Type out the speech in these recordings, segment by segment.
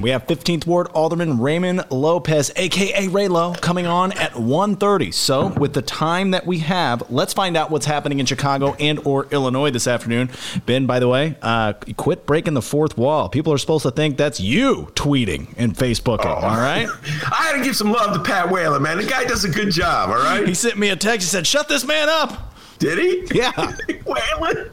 We have 15th Ward Alderman Raymond Lopez, aka Raylo, coming on at 1:30. So, with the time that we have, let's find out what's happening in Chicago and or Illinois this afternoon. Ben, by the way, uh, quit breaking the fourth wall. People are supposed to think that's you tweeting and Facebooking. Oh. All right. I had to give some love to Pat Whalen, man. The guy does a good job. All right. He sent me a text. He said, "Shut this man up." Did he? Yeah. Whalen,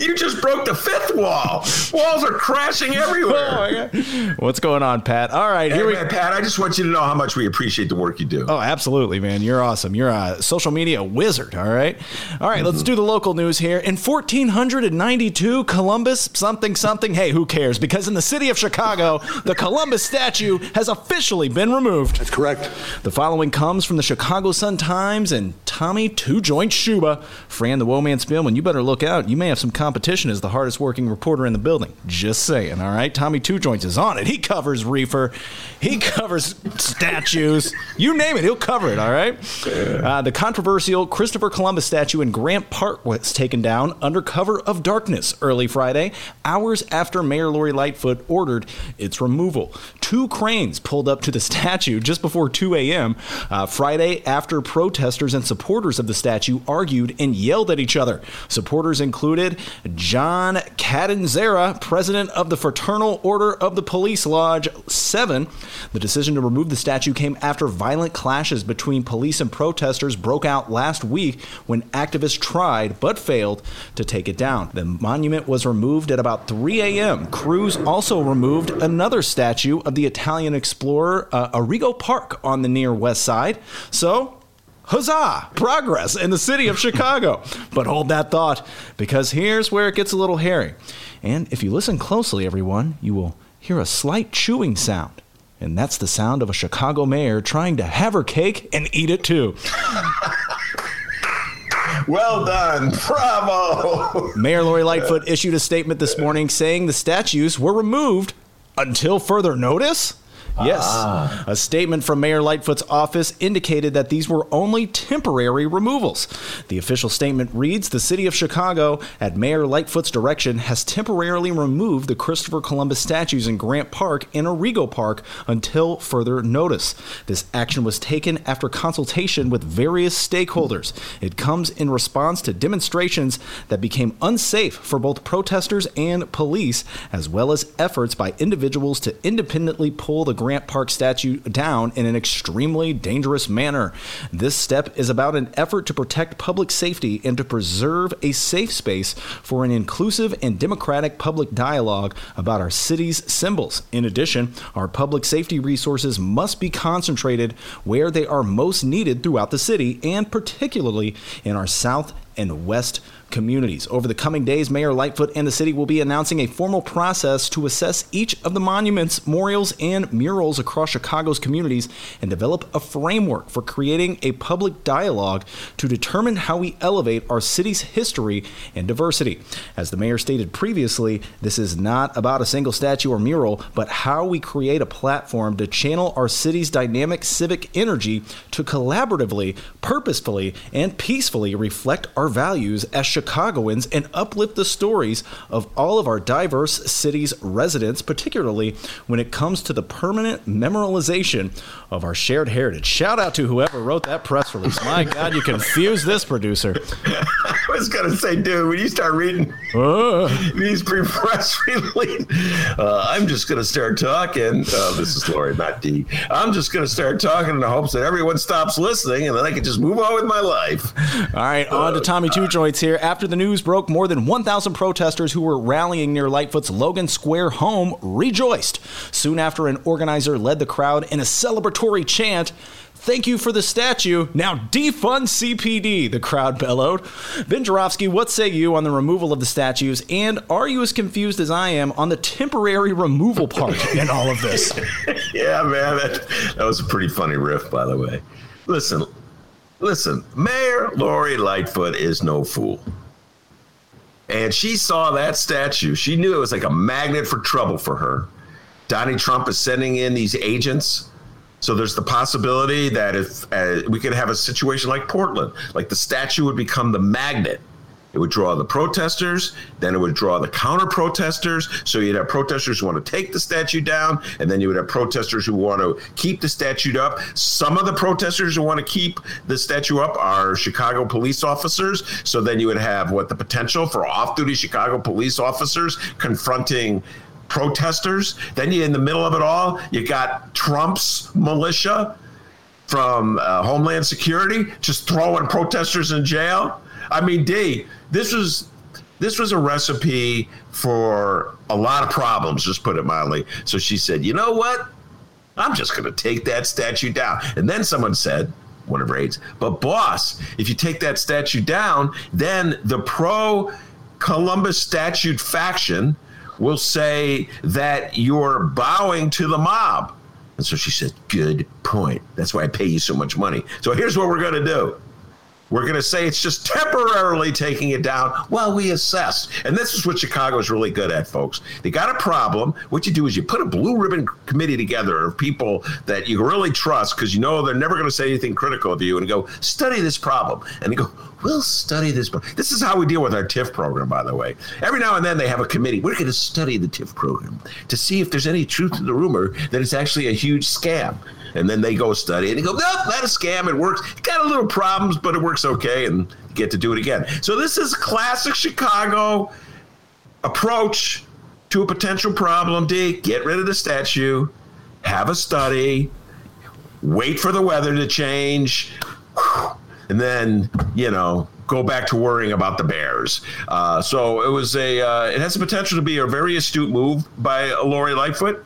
you just broke the fifth wall. Walls are crashing everywhere. Oh What's going on, Pat? All right, hey, here we. Man, Pat, I just want you to know how much we appreciate the work you do. Oh, absolutely, man. You're awesome. You're a social media wizard. All right. All right, mm-hmm. let's do the local news here. In 1492, Columbus something something. Hey, who cares? Because in the city of Chicago, the Columbus statue has officially been removed. That's correct. The following comes from the Chicago Sun Times and Tommy Two Joint Schuba. Fran the Woman Spielman, you better look out. You may have some competition as the hardest working reporter in the building. Just saying, all right? Tommy Two Joints is on it. He covers reefer, he covers statues. You name it, he'll cover it, all right? Uh, the controversial Christopher Columbus statue in Grant Park was taken down under cover of darkness early Friday, hours after Mayor Lori Lightfoot ordered its removal. Two cranes pulled up to the statue just before 2 a.m. Uh, Friday after protesters and supporters of the statue argued and yelled at each other. Supporters included John Catanzara, president of the Fraternal Order of the Police Lodge 7. The decision to remove the statue came after violent clashes between police and protesters broke out last week when activists tried but failed to take it down. The monument was removed at about 3 a.m. Crews also removed another statue of the Italian explorer uh, Arrigo Park on the near west side. So, Huzzah! Progress in the city of Chicago. But hold that thought, because here's where it gets a little hairy. And if you listen closely, everyone, you will hear a slight chewing sound. And that's the sound of a Chicago mayor trying to have her cake and eat it too. Well done. Bravo. Mayor Lori Lightfoot issued a statement this morning saying the statues were removed until further notice. Yes. Ah. A statement from Mayor Lightfoot's office indicated that these were only temporary removals. The official statement reads The city of Chicago, at Mayor Lightfoot's direction, has temporarily removed the Christopher Columbus statues in Grant Park and Arrigo Park until further notice. This action was taken after consultation with various stakeholders. It comes in response to demonstrations that became unsafe for both protesters and police, as well as efforts by individuals to independently pull the Grant Park statue down in an extremely dangerous manner. This step is about an effort to protect public safety and to preserve a safe space for an inclusive and democratic public dialogue about our city's symbols. In addition, our public safety resources must be concentrated where they are most needed throughout the city and particularly in our south and west communities. Over the coming days, Mayor Lightfoot and the city will be announcing a formal process to assess each of the monuments, memorials, and murals across Chicago's communities and develop a framework for creating a public dialogue to determine how we elevate our city's history and diversity. As the mayor stated previously, this is not about a single statue or mural, but how we create a platform to channel our city's dynamic civic energy to collaboratively, purposefully, and peacefully reflect our values as Chicago Chicagoans and uplift the stories of all of our diverse cities' residents, particularly when it comes to the permanent memorialization of our shared heritage. Shout out to whoever wrote that press release. My God, you confused this producer. I was going to say, dude, when you start reading uh. these pre press releases, uh, I'm just going to start talking. Uh, this is Lori, not D. I'm just going to start talking in the hopes that everyone stops listening and then I can just move on with my life. All right, on to Tommy Two Joints here. After the news broke, more than 1,000 protesters who were rallying near Lightfoot's Logan Square home rejoiced. Soon after, an organizer led the crowd in a celebratory chant Thank you for the statue. Now defund CPD, the crowd bellowed. Ben Joravsky, what say you on the removal of the statues? And are you as confused as I am on the temporary removal part in all of this? yeah, man, that, that was a pretty funny riff, by the way. Listen, listen, Mayor Lori Lightfoot is no fool. And she saw that statue. She knew it was like a magnet for trouble for her. Donnie Trump is sending in these agents. So there's the possibility that if uh, we could have a situation like Portland, like the statue would become the magnet it would draw the protesters, then it would draw the counter protesters. So you'd have protesters who want to take the statue down, and then you would have protesters who want to keep the statue up. Some of the protesters who want to keep the statue up are Chicago police officers. So then you would have what the potential for off duty Chicago police officers confronting protesters. Then you, in the middle of it all, you got Trump's militia from uh, Homeland Security just throwing protesters in jail. I mean, D, this was this was a recipe for a lot of problems, just put it mildly. So she said, you know what? I'm just going to take that statue down. And then someone said, one of her aides, but boss, if you take that statue down, then the pro Columbus statute faction will say that you're bowing to the mob. And so she said, Good point. That's why I pay you so much money. So here's what we're going to do we're going to say it's just temporarily taking it down while we assess. And this is what Chicago is really good at, folks. They got a problem. What you do is you put a blue ribbon committee together of people that you really trust because you know they're never going to say anything critical of you and go, study this problem. And you go, we'll study this. Problem. This is how we deal with our TIF program, by the way. Every now and then they have a committee. We're going to study the TIF program to see if there's any truth to the rumor that it's actually a huge scam and then they go study and they go, no, not a scam. It works. Got a little problems, but it works okay, and get to do it again. So this is classic Chicago approach to a potential problem. D, get rid of the statue, have a study, wait for the weather to change, and then you know go back to worrying about the Bears. Uh, so it was a uh, it has the potential to be a very astute move by Lori Lightfoot.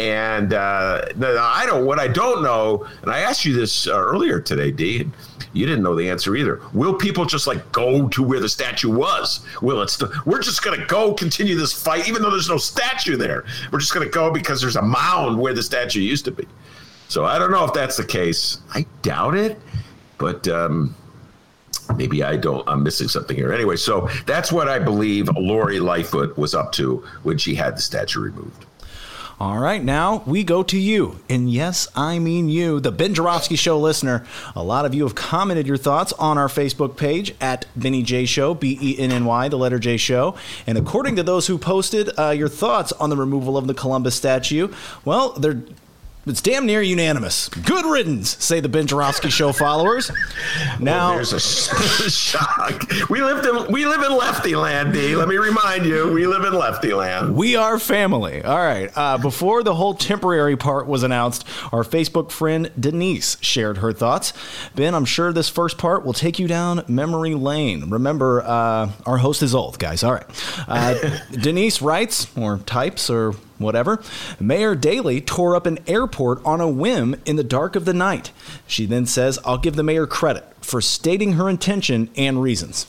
And uh, I don't. What I don't know, and I asked you this uh, earlier today, D. You didn't know the answer either. Will people just like go to where the statue was? Will it's? St- we're just going to go continue this fight, even though there's no statue there. We're just going to go because there's a mound where the statue used to be. So I don't know if that's the case. I doubt it, but um, maybe I don't. I'm missing something here. Anyway, so that's what I believe Lori Lightfoot was up to when she had the statue removed. All right, now we go to you. And yes, I mean you, the Ben Joravsky Show listener. A lot of you have commented your thoughts on our Facebook page at Benny J Show, B E N N Y, the letter J Show. And according to those who posted uh, your thoughts on the removal of the Columbus statue, well, they're it's damn near unanimous. Good riddance, say the Ben Joravsky Show followers. Now, there's a shock. We lived in we live in Lefty Land, D. Let me remind you, we live in Lefty Land. We are family. All right. Uh, before the whole temporary part was announced, our Facebook friend Denise shared her thoughts. Ben, I'm sure this first part will take you down memory lane. Remember, uh, our host is old, guys. All right. Uh, Denise writes or types or whatever. Mayor Daley tore up an airport on a whim in the dark of the night. She then says, I'll give the mayor credit for stating her intention and reasons.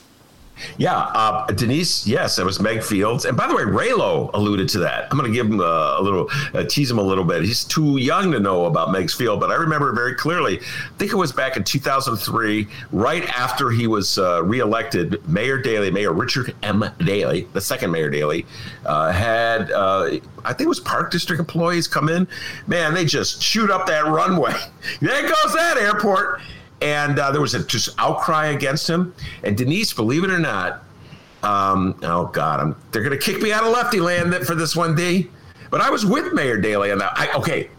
Yeah, uh, Denise. Yes, it was Meigs Field, and by the way, Raylo alluded to that. I'm going to give him a, a little, uh, tease him a little bit. He's too young to know about Meigs Field, but I remember very clearly. I think it was back in 2003, right after he was uh, reelected. Mayor Daley, Mayor Richard M. Daley, the second Mayor Daley, uh, had uh, I think it was Park District employees come in. Man, they just shoot up that runway. there goes that airport and uh, there was a just outcry against him. And Denise, believe it or not, um, oh God, I'm, they're going to kick me out of lefty land for this one day. But I was with Mayor Daley on that. I, okay,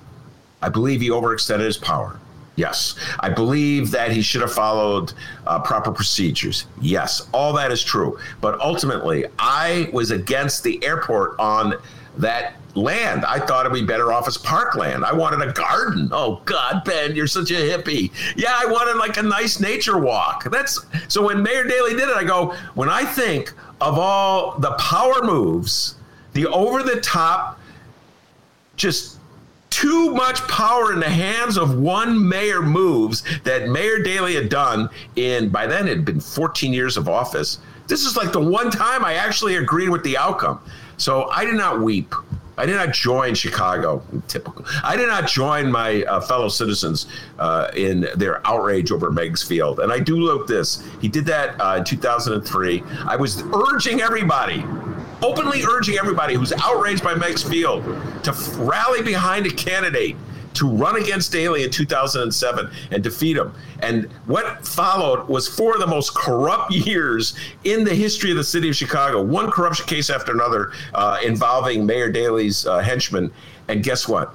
I believe he overextended his power. Yes. I believe that he should have followed uh, proper procedures. Yes. All that is true. But ultimately, I was against the airport on that land. I thought it'd be better off as parkland. I wanted a garden. Oh God, Ben, you're such a hippie. Yeah, I wanted like a nice nature walk. That's so when Mayor Daley did it, I go, when I think of all the power moves, the over the top, just too much power in the hands of one mayor moves that Mayor Daley had done in, by then it had been 14 years of office. This is like the one time I actually agreed with the outcome. So I did not weep. I did not join Chicago. Typical. I did not join my uh, fellow citizens uh, in their outrage over Meigs Field. And I do note this: he did that uh, in 2003. I was urging everybody, openly urging everybody who's outraged by Meigs Field, to rally behind a candidate to run against Daley in 2007 and defeat him. And what followed was four of the most corrupt years in the history of the city of Chicago. One corruption case after another uh, involving Mayor Daley's uh, henchmen. And guess what?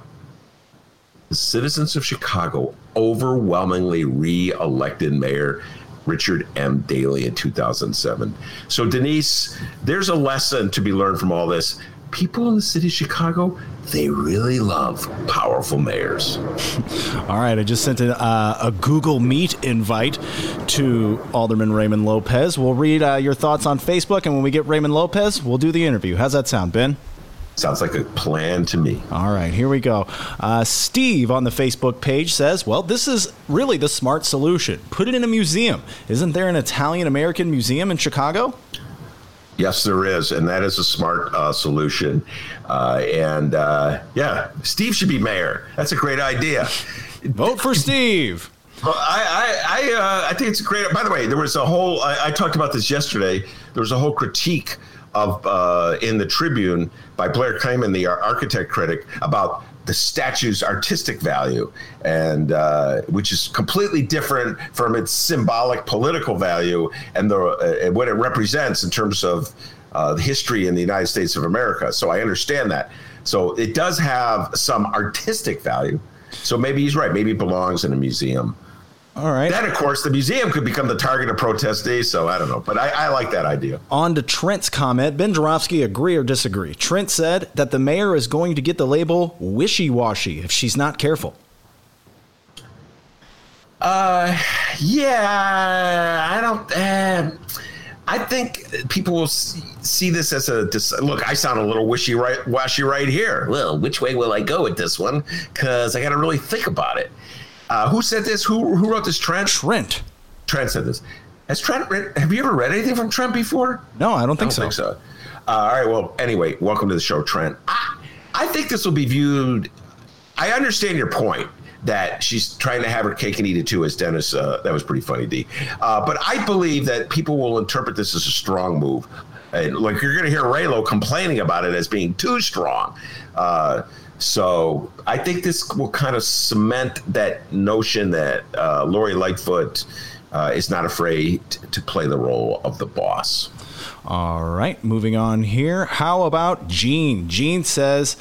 The citizens of Chicago overwhelmingly re elected Mayor Richard M. Daley in 2007. So, Denise, there's a lesson to be learned from all this people in the city of Chicago, they really love powerful mayors. All right, I just sent a, uh, a Google Meet invite to Alderman Raymond Lopez. We'll read uh, your thoughts on Facebook, and when we get Raymond Lopez, we'll do the interview. How's that sound, Ben? Sounds like a plan to me. All right, here we go. Uh, Steve on the Facebook page says, Well, this is really the smart solution. Put it in a museum. Isn't there an Italian American museum in Chicago? Yes, there is, and that is a smart uh, solution. Uh, and uh, yeah, Steve should be mayor. That's a great idea. Vote for Steve. Well, I I I, uh, I, think it's great. By the way, there was a whole. I, I talked about this yesterday. There was a whole critique of uh, in the Tribune by Blair Kamin, the architect critic, about the statue's artistic value, and uh, which is completely different from its symbolic political value and the uh, what it represents in terms of uh, history in the United States of America. So I understand that. So it does have some artistic value. So maybe he's right. Maybe it belongs in a museum. All right. Then, of course, the museum could become the target of protestees. So I don't know, but I, I like that idea. On to Trent's comment. Ben Joravsky, agree or disagree? Trent said that the mayor is going to get the label wishy washy if she's not careful. Uh, yeah, I don't. Uh, I think people will see this as a look. I sound a little wishy right, washy right here. Well, which way will I go with this one? Because I got to really think about it. Uh, who said this? Who who wrote this? Trent. Trent. Trent said this. Has Trent read, have you ever read anything from Trent before? No, I don't think I don't so. Think so. Uh, all right. Well, anyway, welcome to the show, Trent. I, I think this will be viewed. I understand your point that she's trying to have her cake and eat it too, as Dennis. Uh, that was pretty funny, D. Uh, but I believe that people will interpret this as a strong move. And like you're going to hear Raylo complaining about it as being too strong. Uh, so I think this will kind of cement that notion that uh, Lori Lightfoot uh, is not afraid to play the role of the boss. All right, moving on here. How about Gene? Gene says,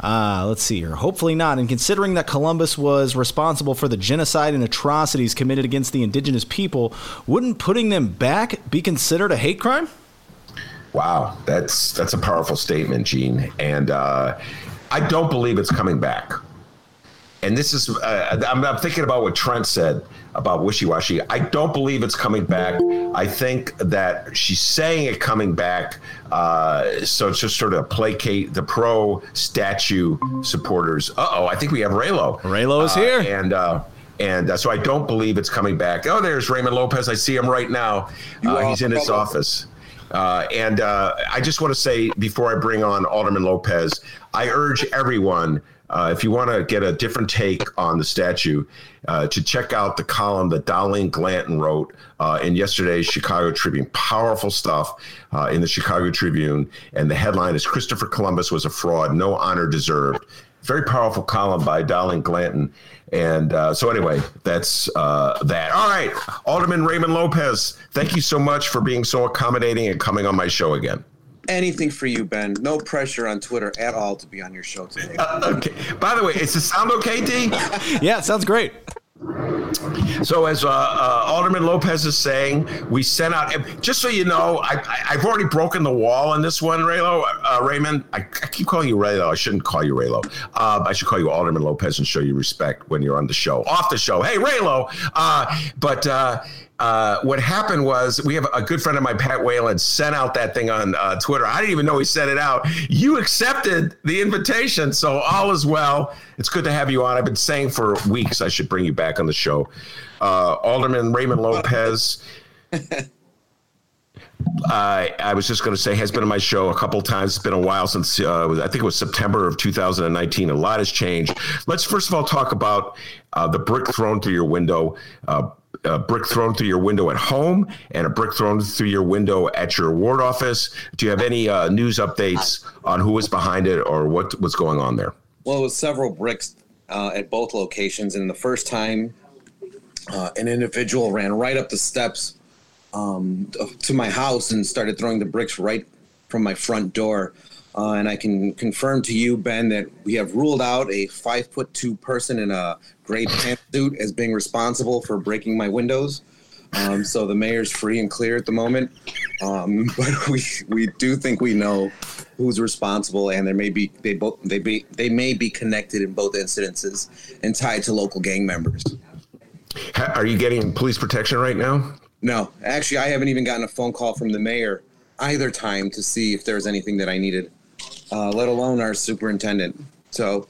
uh, let's see here. Hopefully not. And considering that Columbus was responsible for the genocide and atrocities committed against the indigenous people, wouldn't putting them back be considered a hate crime? Wow, that's that's a powerful statement, Gene. And uh, I don't believe it's coming back. And this is, uh, I'm, I'm, thinking about what Trent said about wishy washy. I don't believe it's coming back. I think that she's saying it coming back. Uh, so it's just sort of placate the pro statue supporters. Uh oh, I think we have Raylo. Raylo is uh, here. And, uh, and uh, so I don't believe it's coming back. Oh, there's Raymond Lopez. I see him right now. Uh, he's in his office. Uh, and uh, I just want to say before I bring on Alderman Lopez, I urge everyone, uh, if you want to get a different take on the statue, uh, to check out the column that Dahleen Glanton wrote uh, in yesterday's Chicago Tribune. Powerful stuff uh, in the Chicago Tribune. And the headline is Christopher Columbus was a fraud, no honor deserved. Very powerful column by Dahleen Glanton. And uh, so, anyway, that's uh, that. All right, Alderman Raymond Lopez, thank you so much for being so accommodating and coming on my show again. Anything for you, Ben. No pressure on Twitter at all to be on your show today. Uh, okay. By the way, is the sound okay, D? yeah, it sounds great. So, as uh, uh, Alderman Lopez is saying, we sent out. Just so you know, I, have already broken the wall on this one, Raylo. Uh, Raymond, I, I, keep calling you Raylo. I shouldn't call you Raylo. Uh, I should call you Alderman Lopez and show you respect when you're on the show. Off the show, hey Raylo. Uh, but uh, what happened was we have a good friend of mine, Pat Whalen, sent out that thing on uh, Twitter. I didn't even know he sent it out. You accepted the invitation, so all is well. It's good to have you on. I've been saying for weeks I should bring you back on the show. Uh, Alderman Raymond Lopez. I, I was just going to say has been on my show a couple times. It's been a while since uh, I think it was September of 2019. A lot has changed. Let's first of all talk about uh, the brick thrown through your window. Uh, a brick thrown through your window at home and a brick thrown through your window at your ward office. Do you have any uh, news updates on who was behind it or what was going on there? Well, it was several bricks uh, at both locations, and the first time, uh, an individual ran right up the steps um, to my house and started throwing the bricks right from my front door. Uh, and I can confirm to you, Ben, that we have ruled out a five foot two person in a gray pantsuit as being responsible for breaking my windows. Um, so the mayor's free and clear at the moment. Um, but we we do think we know who's responsible, and there may be they both they be they may be connected in both incidences and tied to local gang members. Are you getting police protection right now? No, actually, I haven't even gotten a phone call from the mayor either time to see if there's anything that I needed, uh, let alone our superintendent. So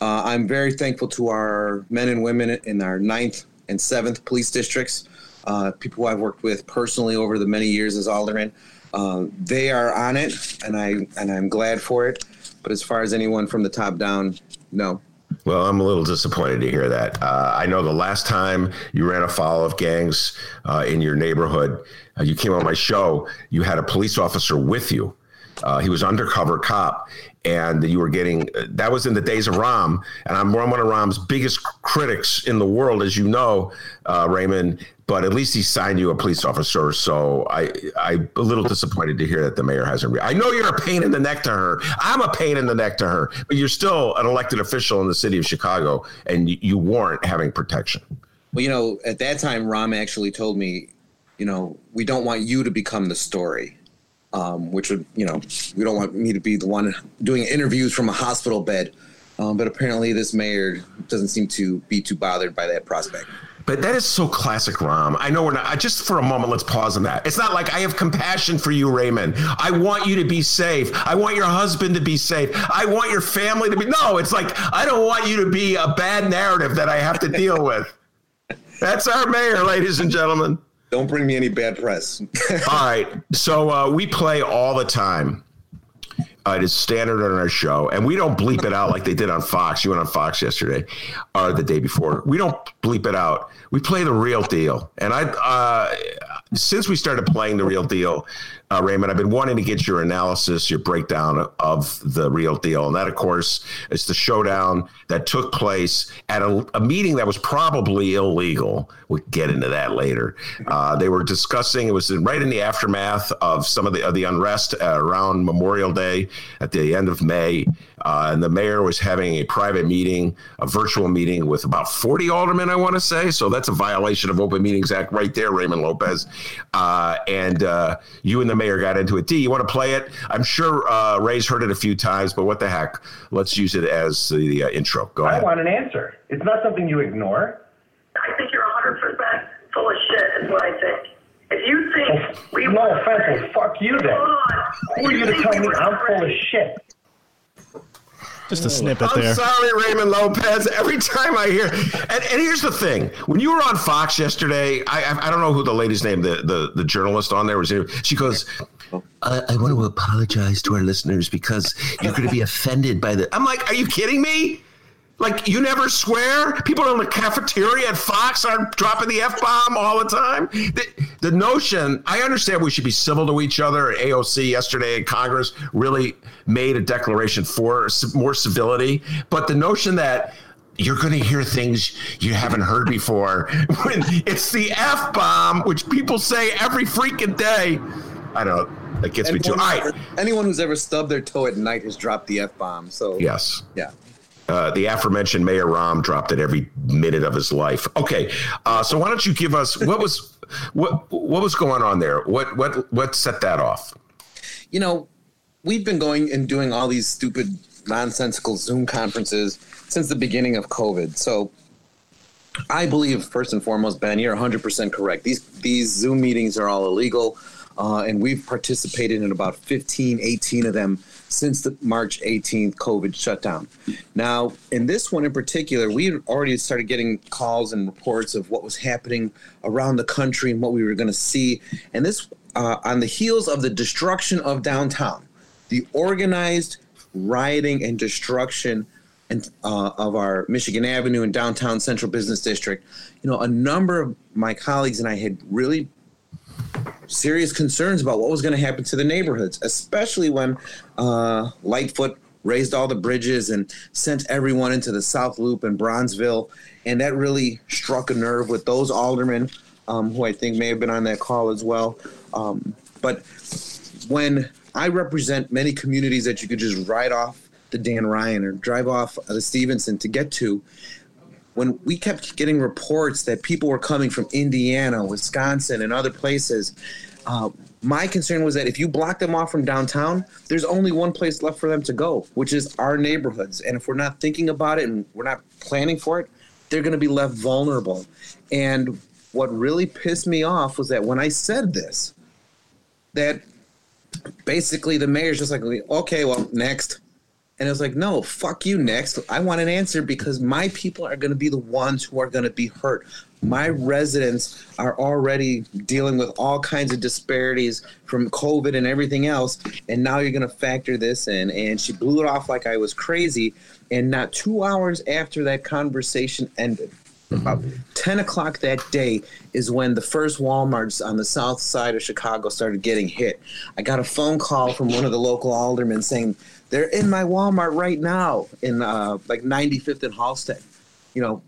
uh, I'm very thankful to our men and women in our ninth and seventh police districts, uh, people who I've worked with personally over the many years as alderman. Uh, they are on it, and I and I'm glad for it. But as far as anyone from the top down, no. Well, I'm a little disappointed to hear that. Uh, I know the last time you ran afoul of gangs uh, in your neighborhood, uh, you came on my show. You had a police officer with you. Uh, he was undercover cop, and you were getting that was in the days of Rahm, and I'm, one of Rahm's biggest critics in the world, as you know, uh, Raymond. But at least he signed you a police officer, so I I'm a little disappointed to hear that the mayor hasn't. Re- I know you're a pain in the neck to her. I'm a pain in the neck to her, but you're still an elected official in the city of Chicago, and you, you warrant having protection. Well, you know, at that time, Rahm actually told me, you know, we don't want you to become the story um, which would, you know, we don't want me to be the one doing interviews from a hospital bed. Um, but apparently, this mayor doesn't seem to be too bothered by that prospect. But that is so classic Rahm. I know we're not. Just for a moment, let's pause on that. It's not like I have compassion for you, Raymond. I want you to be safe. I want your husband to be safe. I want your family to be. No, it's like I don't want you to be a bad narrative that I have to deal with. That's our mayor, ladies and gentlemen. Don't bring me any bad press. all right. So uh, we play all the time. Uh, it is standard on our show, and we don't bleep it out like they did on Fox. You went on Fox yesterday or the day before. We don't bleep it out. We play the real deal. And I, uh, since we started playing the real deal, uh, Raymond, I've been wanting to get your analysis, your breakdown of the real deal. And that, of course, is the showdown that took place at a, a meeting that was probably illegal. We'll get into that later. Uh, they were discussing, it was right in the aftermath of some of the, of the unrest uh, around Memorial Day at the end of May. Uh, and the mayor was having a private meeting, a virtual meeting with about 40 aldermen, I want to say. So that's a violation of Open Meetings Act right there, Raymond Lopez. Uh, and uh, you and the mayor got into it. D, you want to play it? I'm sure uh, Ray's heard it a few times, but what the heck? Let's use it as the uh, intro. Go ahead. I want an answer. It's not something you ignore. I think you're 100% full of shit, is what I think. If you think Well, we no offense, well, fuck you then. Who are you going to tell me I'm full of shit? Just a oh. snippet I'm there. sorry, Raymond Lopez. Every time I hear, and, and here's the thing: when you were on Fox yesterday, I I, I don't know who the lady's name, the the, the journalist on there was. Here. She goes, I, I want to apologize to our listeners because you're going to be offended by the. I'm like, are you kidding me? Like you never swear? People in the cafeteria at Fox aren't dropping the f bomb all the time. The, the notion, I understand we should be civil to each other. AOC yesterday in Congress really made a declaration for more civility, but the notion that you're going to hear things you haven't heard before when it's the f bomb, which people say every freaking day. I don't. know. That gets me too. All right. Anyone who's ever stubbed their toe at night has dropped the f bomb. So Yes. yeah. Uh, the aforementioned Mayor Rahm dropped it every minute of his life. Okay, uh, so why don't you give us what was what what was going on there? What what what set that off? you know, we've been going and doing all these stupid, nonsensical Zoom conferences since the beginning of COVID. So I believe first and foremost, Ben, you're 100% correct. These these Zoom meetings are all illegal, uh, and we've participated in about 15, 18 of them since the March 18th COVID shutdown. Now, in this one in particular, we already started getting calls and reports of what was happening around the country and what we were going to see, and this uh, on the heels of the destruction of downtown, the organized rioting and destruction and uh, of our Michigan Avenue and downtown Central Business District, you know, a number of my colleagues and I had really serious concerns about what was going to happen to the neighborhoods, especially when uh, Lightfoot raised all the bridges and sent everyone into the South Loop and Bronzeville, and that really struck a nerve with those aldermen um, who I think may have been on that call as well. Um, but when I represent many communities that you could just ride off the Dan Ryan or drive off the Stevenson to get to. When we kept getting reports that people were coming from Indiana, Wisconsin, and other places, uh, my concern was that if you block them off from downtown, there's only one place left for them to go, which is our neighborhoods. And if we're not thinking about it and we're not planning for it, they're going to be left vulnerable. And what really pissed me off was that when I said this, that basically the mayor's just like, okay, well, next. And it was like, no, fuck you next. I want an answer because my people are going to be the ones who are going to be hurt. My residents are already dealing with all kinds of disparities from COVID and everything else. And now you're going to factor this in. And she blew it off like I was crazy. And not two hours after that conversation ended, about mm-hmm. 10 o'clock that day is when the first Walmarts on the south side of Chicago started getting hit. I got a phone call from one of the local aldermen saying, they're in my Walmart right now in uh, like 95th and Halsted. You know,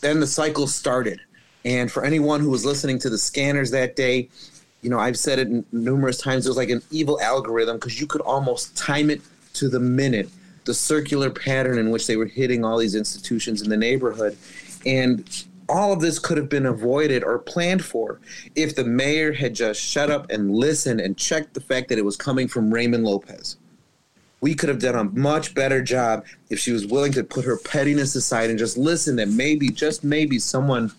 then the cycle started. And for anyone who was listening to the scanners that day, you know, I've said it numerous times. It was like an evil algorithm because you could almost time it to the minute, the circular pattern in which they were hitting all these institutions in the neighborhood. And all of this could have been avoided or planned for if the mayor had just shut up and listened and checked the fact that it was coming from Raymond Lopez we could have done a much better job if she was willing to put her pettiness aside and just listen that maybe, just maybe, someone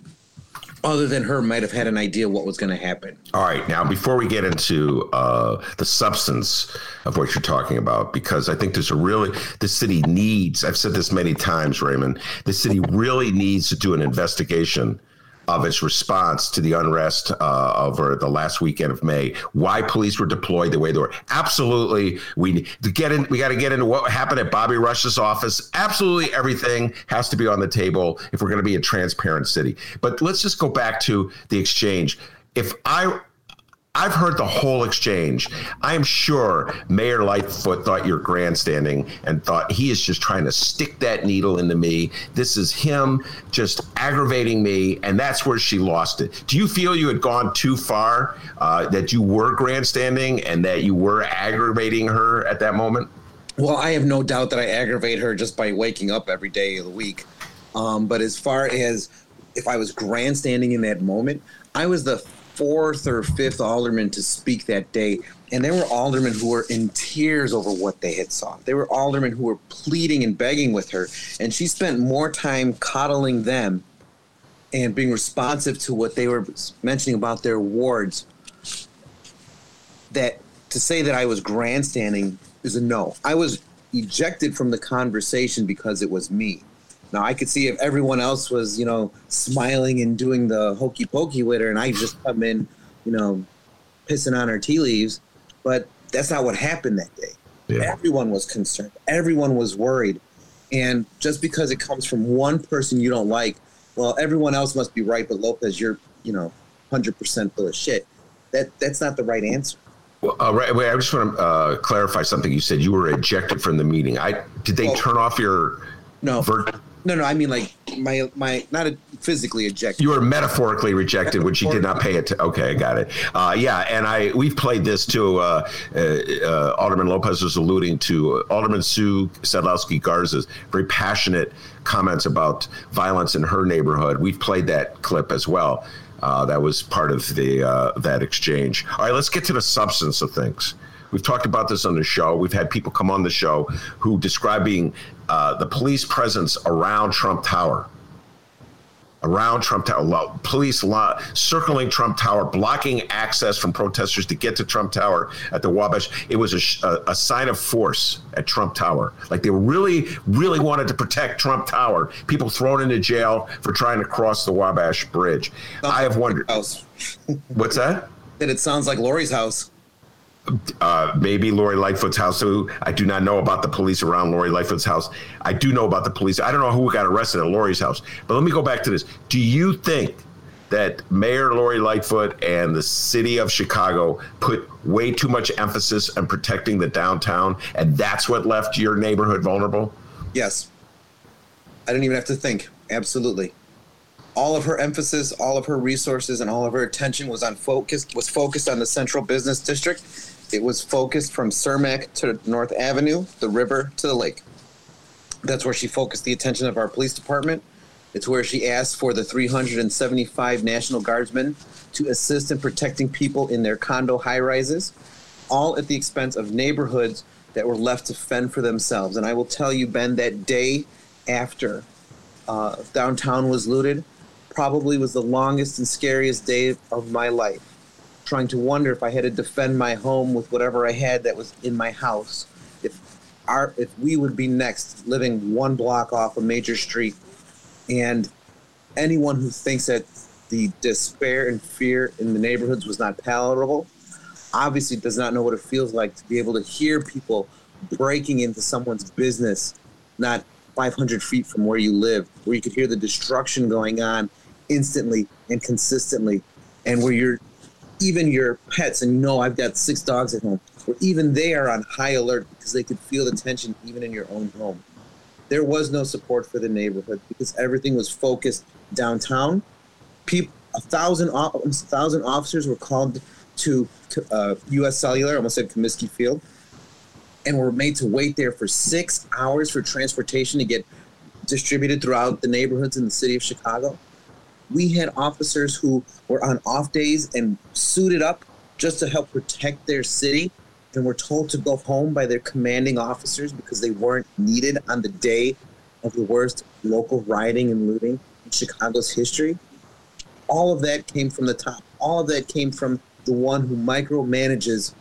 other than her might have had an idea what was going to happen. All right, now before we get into uh, the substance of what you're talking about, because I think there's a really the city needs. I've said this many times, Raymond. The city really needs to do an investigation of its response to the unrest uh, over the last weekend of May. Why police were deployed the way they were. Absolutely, we to get in. We got to get into what happened at Bobby Rush's office. Absolutely, everything has to be on the table if we're going to be a transparent city. But let's just go back to the exchange. If I I've heard the whole exchange. I am sure Mayor Lightfoot thought you're grandstanding and thought he is just trying to stick that needle into me. This is him just aggravating me, and that's where she lost it. Do you feel you had gone too far, uh, that you were grandstanding and that you were aggravating her at that moment? Well, I have no doubt that I aggravate her just by waking up every day of the week. Um, but as far as if I was grandstanding in that moment, I was the fourth or fifth alderman to speak that day, and there were aldermen who were in tears over what they had saw. There were aldermen who were pleading and begging with her, and she spent more time coddling them and being responsive to what they were mentioning about their wards. That to say that I was grandstanding is a no. I was ejected from the conversation because it was me. Now I could see if everyone else was, you know, smiling and doing the hokey pokey with her, and I just come in, you know, pissing on her tea leaves. But that's not what happened that day. Yeah. Everyone was concerned. Everyone was worried. And just because it comes from one person you don't like, well, everyone else must be right, but Lopez, you're, you know, hundred percent full of shit. That that's not the right answer. Well, uh, right, wait, I just want to uh, clarify something. You said you were ejected from the meeting. I did they oh, turn off your no. No, no, I mean like my my not a, physically ejected. You were metaphorically rejected, which you did not pay it. To. Okay, I got it. Uh, yeah, and I we've played this too. Uh, uh, uh Alderman Lopez was alluding to Alderman Sue Sadlowski Garza's very passionate comments about violence in her neighborhood. We've played that clip as well. Uh, that was part of the uh, that exchange. All right, let's get to the substance of things. We've talked about this on the show. We've had people come on the show who describing uh, the police presence around Trump Tower around Trump Tower, police law, circling Trump Tower, blocking access from protesters to get to Trump Tower at the Wabash. It was a, a, a, sign of force at Trump Tower. Like they really, really wanted to protect Trump Tower. People thrown into jail for trying to cross the Wabash Bridge. I have wondered. House. What's that? That it sounds like Lori's house uh, maybe Lori Lightfoot's house. So I do not know about the police around Lori Lightfoot's house. I do know about the police. I don't know who got arrested at Lori's house. But let me go back to this. Do you think that Mayor Lori Lightfoot and the city of Chicago put way too much emphasis on protecting the downtown, and that's what left your neighborhood vulnerable? Yes. I didn't even have to think. Absolutely. All of her emphasis, all of her resources, and all of her attention was on focus was focused on the central business district it was focused from Cermak to North Avenue, the river to the lake. That's where she focused the attention of our police department. It's where she asked for the 375 National Guardsmen to assist in protecting people in their condo high rises, all at the expense of neighborhoods that were left to fend for themselves. And I will tell you, Ben, that day after uh, downtown was looted probably was the longest and scariest day of my life trying to wonder if I had to defend my home with whatever I had that was in my house. If our if we would be next, living one block off a major street, and anyone who thinks that the despair and fear in the neighborhoods was not palatable, obviously does not know what it feels like to be able to hear people breaking into someone's business, not 500 feet from where you live, where you could hear the destruction going on instantly and consistently, and where you're even your pets, and you know I've got six dogs at home, where even they are on high alert because they could feel the tension even in your own home. There was no support for the neighborhood because everything was focused downtown. People, a thousand, a thousand officers were called to, uh, U.S. Cellular, almost said Comiskey Field, and were made to wait there for six hours for transportation to get distributed throughout the neighborhoods in the city of Chicago we had officers who were on off days and suited up just to help protect their city and were told to go home by their commanding officers because they weren't needed on the day of the worst local rioting and looting in Chicago's history. All of that came from the top. All of that came from the one who micromanages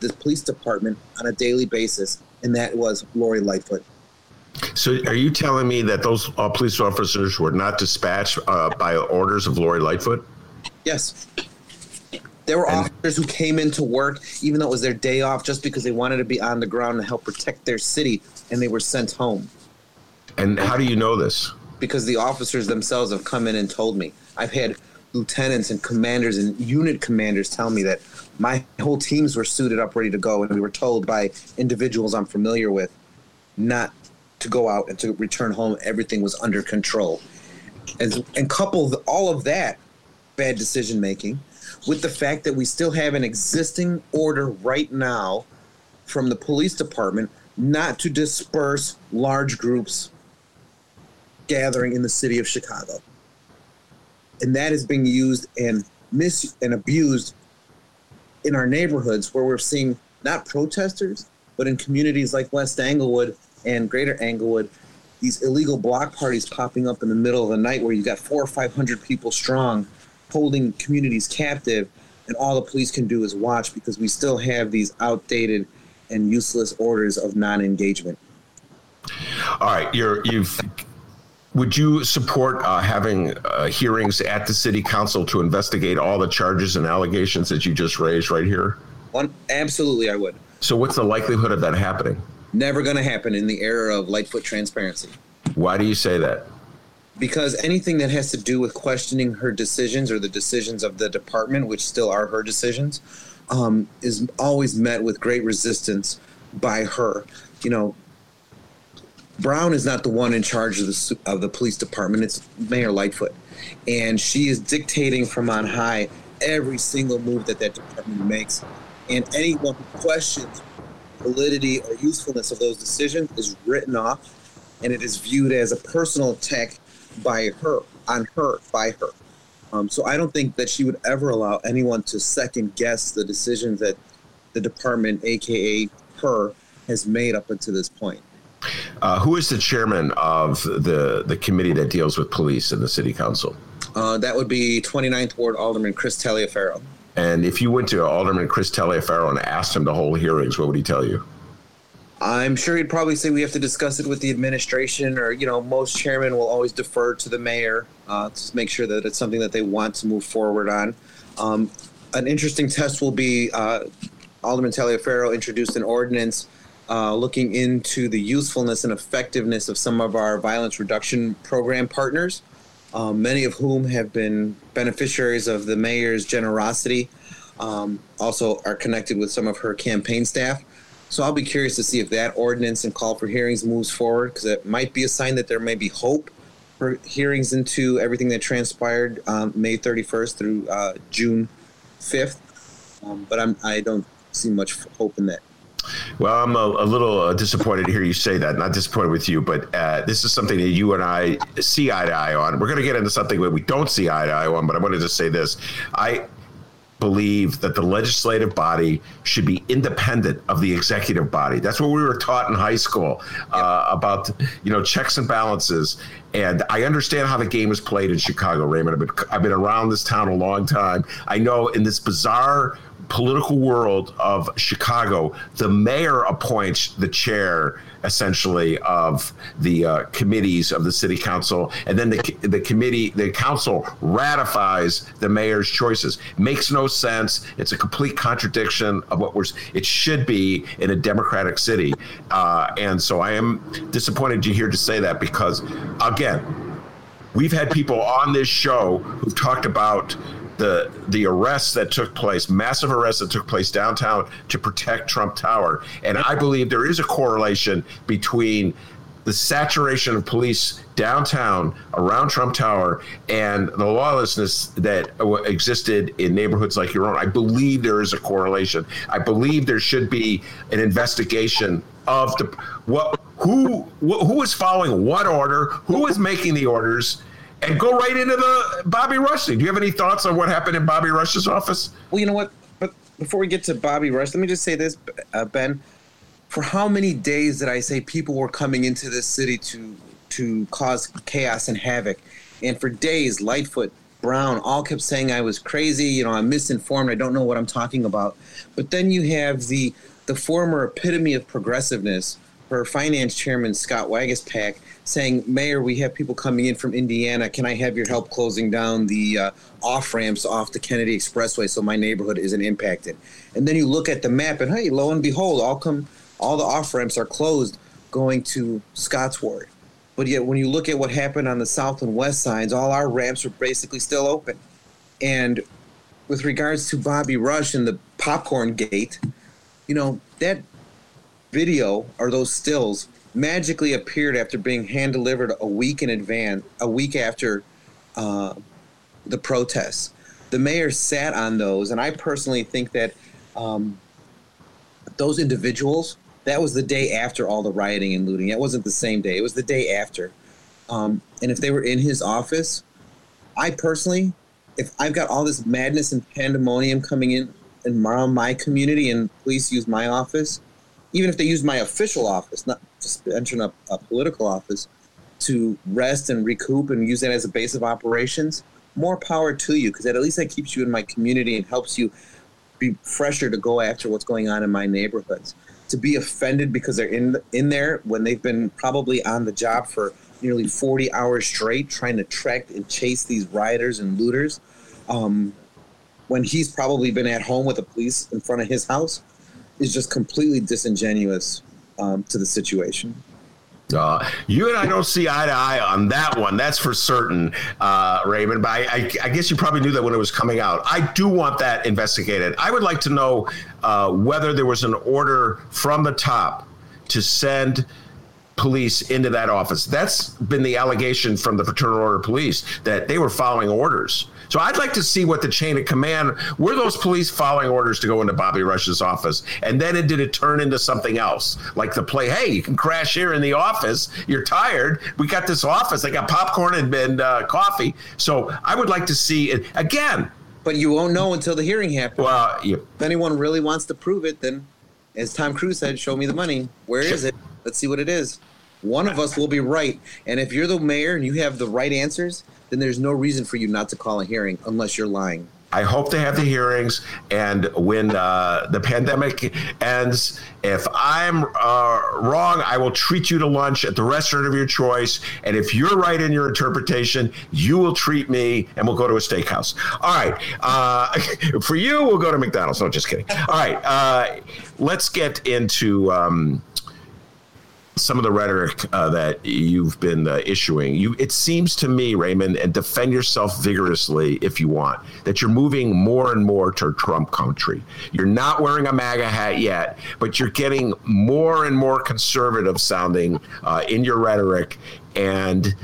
the police department on a daily basis, and that was Lori Lightfoot. So, are you telling me that those uh, police officers were not dispatched uh, by orders of Lori Lightfoot? Yes. There were and, officers who came into work, even though it was their day off, just because they wanted to be on the ground and help protect their city, and they were sent home. And how do you know this? Because the officers themselves have come in and told me. I've had lieutenants and commanders and unit commanders tell me that my whole teams were suited up, ready to go, and we were told by individuals I'm familiar with not to go out and to return home, everything was under control. And, and couple all of that bad decision making with the fact that we still have an existing order right now from the police department not to disperse large groups gathering in the city of Chicago. And that is being used and mis and abused in our neighborhoods where we're seeing not protesters, but in communities like West Englewood and Greater Englewood, these illegal block parties popping up in the middle of the night where you've got four or five hundred people strong, holding communities captive, and all the police can do is watch because we still have these outdated and useless orders of non-engagement. All right, you're you've. Would you support uh, having uh, hearings at the city council to investigate all the charges and allegations that you just raised right here? One, absolutely, I would. So, what's the likelihood of that happening? Never going to happen in the era of Lightfoot transparency. Why do you say that? Because anything that has to do with questioning her decisions or the decisions of the department, which still are her decisions, um, is always met with great resistance by her. You know, Brown is not the one in charge of the of the police department. It's Mayor Lightfoot, and she is dictating from on high every single move that that department makes. And anyone who questions validity or usefulness of those decisions is written off and it is viewed as a personal attack by her, on her, by her. Um, so I don't think that she would ever allow anyone to second guess the decisions that the department, aka her, has made up until this point. Uh, who is the chairman of the the committee that deals with police in the city council? Uh, that would be 29th Ward Alderman Chris Taliaferro. And if you went to Alderman Chris Taliaferro and asked him to hold hearings, what would he tell you? I'm sure he'd probably say we have to discuss it with the administration, or you know, most chairmen will always defer to the mayor uh, to make sure that it's something that they want to move forward on. Um, an interesting test will be uh, Alderman Taliaferro introduced an ordinance uh, looking into the usefulness and effectiveness of some of our violence reduction program partners, um, many of whom have been beneficiaries of the mayor's generosity. Um, also, are connected with some of her campaign staff. So I'll be curious to see if that ordinance and call for hearings moves forward because it might be a sign that there may be hope for hearings into everything that transpired um, May 31st through uh, June 5th. Um, but I'm I don't see much hope in that. Well, I'm a, a little uh, disappointed to hear you say that. Not disappointed with you, but uh, this is something that you and I see eye to eye on. We're going to get into something that we don't see eye to eye on, but I wanted to say this. I believe that the legislative body should be independent of the executive body. That's what we were taught in high school uh, about, you know, checks and balances. And I understand how the game is played in Chicago, Raymond. I've been, I've been around this town a long time. I know in this bizarre political world of Chicago, the mayor appoints the chair essentially of the uh, committees of the city council, and then the the committee, the council ratifies the mayor's choices. Makes no sense. It's a complete contradiction of what we're. It should be in a democratic city, uh, and so I am disappointed to hear to say that because again. We've had people on this show who've talked about the the arrests that took place, massive arrests that took place downtown to protect Trump Tower, and I believe there is a correlation between the saturation of police downtown around Trump Tower and the lawlessness that existed in neighborhoods like your own. I believe there is a correlation. I believe there should be an investigation of the what who who is following what order, who is making the orders, and go right into the Bobby Rush. Do you have any thoughts on what happened in Bobby Rush's office? Well, you know what? But before we get to Bobby Rush, let me just say this, uh, Ben. For how many days did I say people were coming into this city to to cause chaos and havoc? And for days, Lightfoot, Brown, all kept saying I was crazy. You know, I'm misinformed. I don't know what I'm talking about. But then you have the the former epitome of progressiveness, her finance chairman Scott Waguespack saying, Mayor, we have people coming in from Indiana. Can I have your help closing down the uh, off ramps off the Kennedy Expressway so my neighborhood isn't impacted? And then you look at the map, and hey, lo and behold, all come all the off ramps are closed going to Scotts Ward. But yet, when you look at what happened on the south and west sides, all our ramps are basically still open. And with regards to Bobby Rush and the popcorn gate, you know that video or those stills magically appeared after being hand delivered a week in advance, a week after uh, the protests. The mayor sat on those, and I personally think that um, those individuals, that was the day after all the rioting and looting. It wasn't the same day, it was the day after. Um, and if they were in his office, I personally, if I've got all this madness and pandemonium coming in and around my community and police use my office, even if they use my official office, not just entering a, a political office, to rest and recoup and use that as a base of operations, more power to you because at least that keeps you in my community and helps you be fresher to go after what's going on in my neighborhoods. To be offended because they're in in there when they've been probably on the job for nearly 40 hours straight trying to track and chase these rioters and looters, um, when he's probably been at home with the police in front of his house, is just completely disingenuous um, to the situation. Uh, you and I don't see eye to eye on that one. That's for certain, uh, Raymond. But I, I, I, guess you probably knew that when it was coming out. I do want that investigated. I would like to know uh, whether there was an order from the top to send police into that office. That's been the allegation from the Fraternal Order Police that they were following orders. So I'd like to see what the chain of command were those police following orders to go into Bobby Rush's office, and then it did it turn into something else, like the play. Hey, you can crash here in the office. You're tired. We got this office. They got popcorn and, and uh, coffee. So I would like to see it again. But you won't know until the hearing happens. Well, you, if anyone really wants to prove it, then, as Tom Cruise said, "Show me the money. Where is it? Let's see what it is." One of us will be right. And if you're the mayor and you have the right answers, then there's no reason for you not to call a hearing unless you're lying. I hope they have the hearings, and when uh, the pandemic ends, if I'm uh, wrong, I will treat you to lunch at the restaurant of your choice. And if you're right in your interpretation, you will treat me, and we'll go to a steakhouse. All right. Uh, for you, we'll go to McDonald's. No, just kidding. All right. Uh, let's get into. Um, some of the rhetoric uh, that you've been uh, issuing. You, it seems to me, Raymond, and defend yourself vigorously if you want, that you're moving more and more to Trump country. You're not wearing a MAGA hat yet, but you're getting more and more conservative sounding uh, in your rhetoric, and